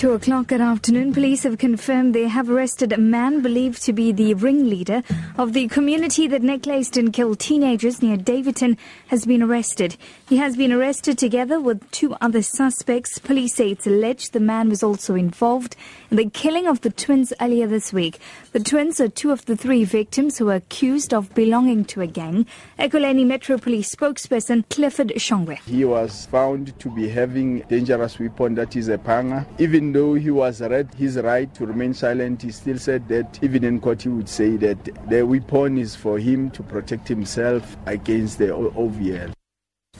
Two o'clock that afternoon, police have confirmed they have arrested a man believed to be the ringleader of the community that necklaced and killed teenagers near Daveyton has been arrested. He has been arrested together with two other suspects. Police say it's alleged the man was also involved in the killing of the twins earlier this week. The twins are two of the three victims who are accused of belonging to a gang. Ekurhuleni Metro Police spokesperson Clifford Shongwe. He was found to be having dangerous weapon that is a panga. Even though he was read his right to remain silent, he still said that even in court he would say that the weapon is for him to protect himself against the OVL.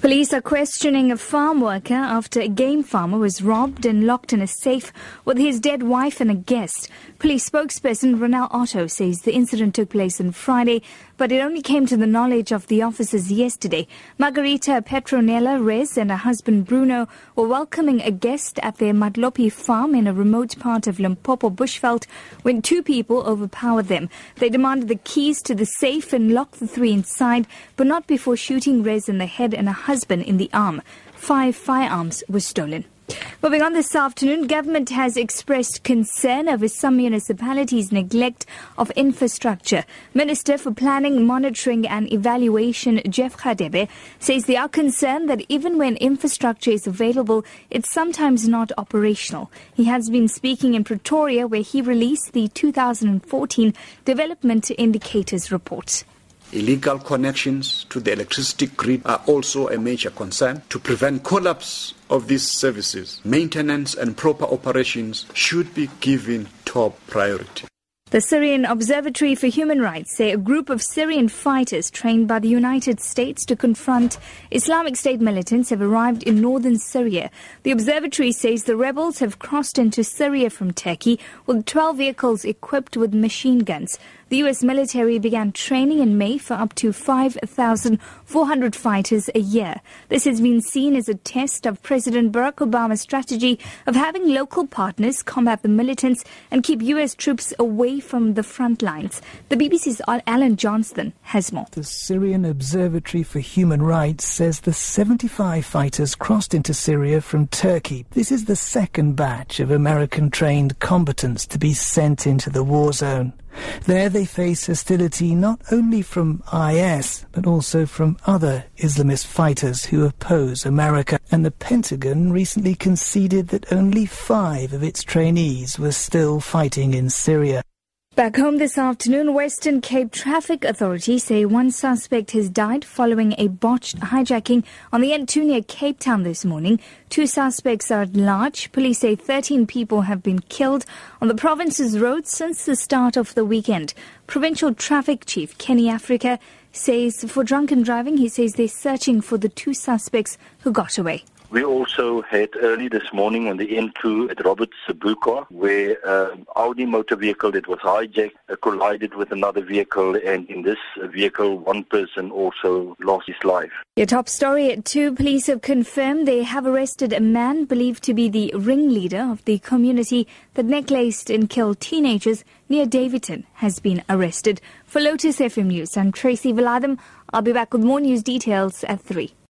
Police are questioning a farm worker after a game farmer was robbed and locked in a safe with his dead wife and a guest. Police spokesperson Ronel Otto says the incident took place on Friday, but it only came to the knowledge of the officers yesterday. Margarita Petronella Rez and her husband Bruno were welcoming a guest at their Madlopi farm in a remote part of Limpopo bushveld when two people overpowered them. They demanded the keys to the safe and locked the three inside, but not before shooting Rez in the head and her husband in the arm. Five firearms were stolen. Moving on this afternoon, government has expressed concern over some municipalities' neglect of infrastructure. Minister for Planning, Monitoring and Evaluation, Jeff Radebe, says they are concerned that even when infrastructure is available, it's sometimes not operational. He has been speaking in Pretoria where he released the 2014 Development Indicators Report. Illegal connections to the electricity grid are also a major concern. To prevent collapse of these services, maintenance and proper operations should be given top priority. The Syrian Observatory for Human Rights say a group of Syrian fighters trained by the United States to confront Islamic State militants have arrived in northern Syria. The observatory says the rebels have crossed into Syria from Turkey with 12 vehicles equipped with machine guns. The U.S. military began training in May for up to 5,400 fighters a year. This has been seen as a test of President Barack Obama's strategy of having local partners combat the militants and keep U.S. troops away from the front lines. The BBC's Alan Johnston has more. The Syrian Observatory for Human Rights says the 75 fighters crossed into Syria from Turkey. This is the second batch of American trained combatants to be sent into the war zone. There they face hostility not only from IS, but also from other Islamist fighters who oppose America. And the Pentagon recently conceded that only five of its trainees were still fighting in Syria. Back home this afternoon, Western Cape traffic authorities say one suspect has died following a botched hijacking on the N2 near Cape Town this morning. Two suspects are at large. Police say 13 people have been killed on the province's roads since the start of the weekend. Provincial Traffic Chief Kenny Africa says for drunken driving, he says they're searching for the two suspects who got away. We also had early this morning on the N2 at Robert Sobukwe, where an um, Audi motor vehicle that was hijacked uh, collided with another vehicle, and in this vehicle, one person also lost his life. Your top story at 2 police have confirmed they have arrested a man believed to be the ringleader of the community that necklaced and killed teenagers near Daveyton has been arrested. For Lotus FM News, I'm Tracy Valaydham. I'll be back with more news details at 3.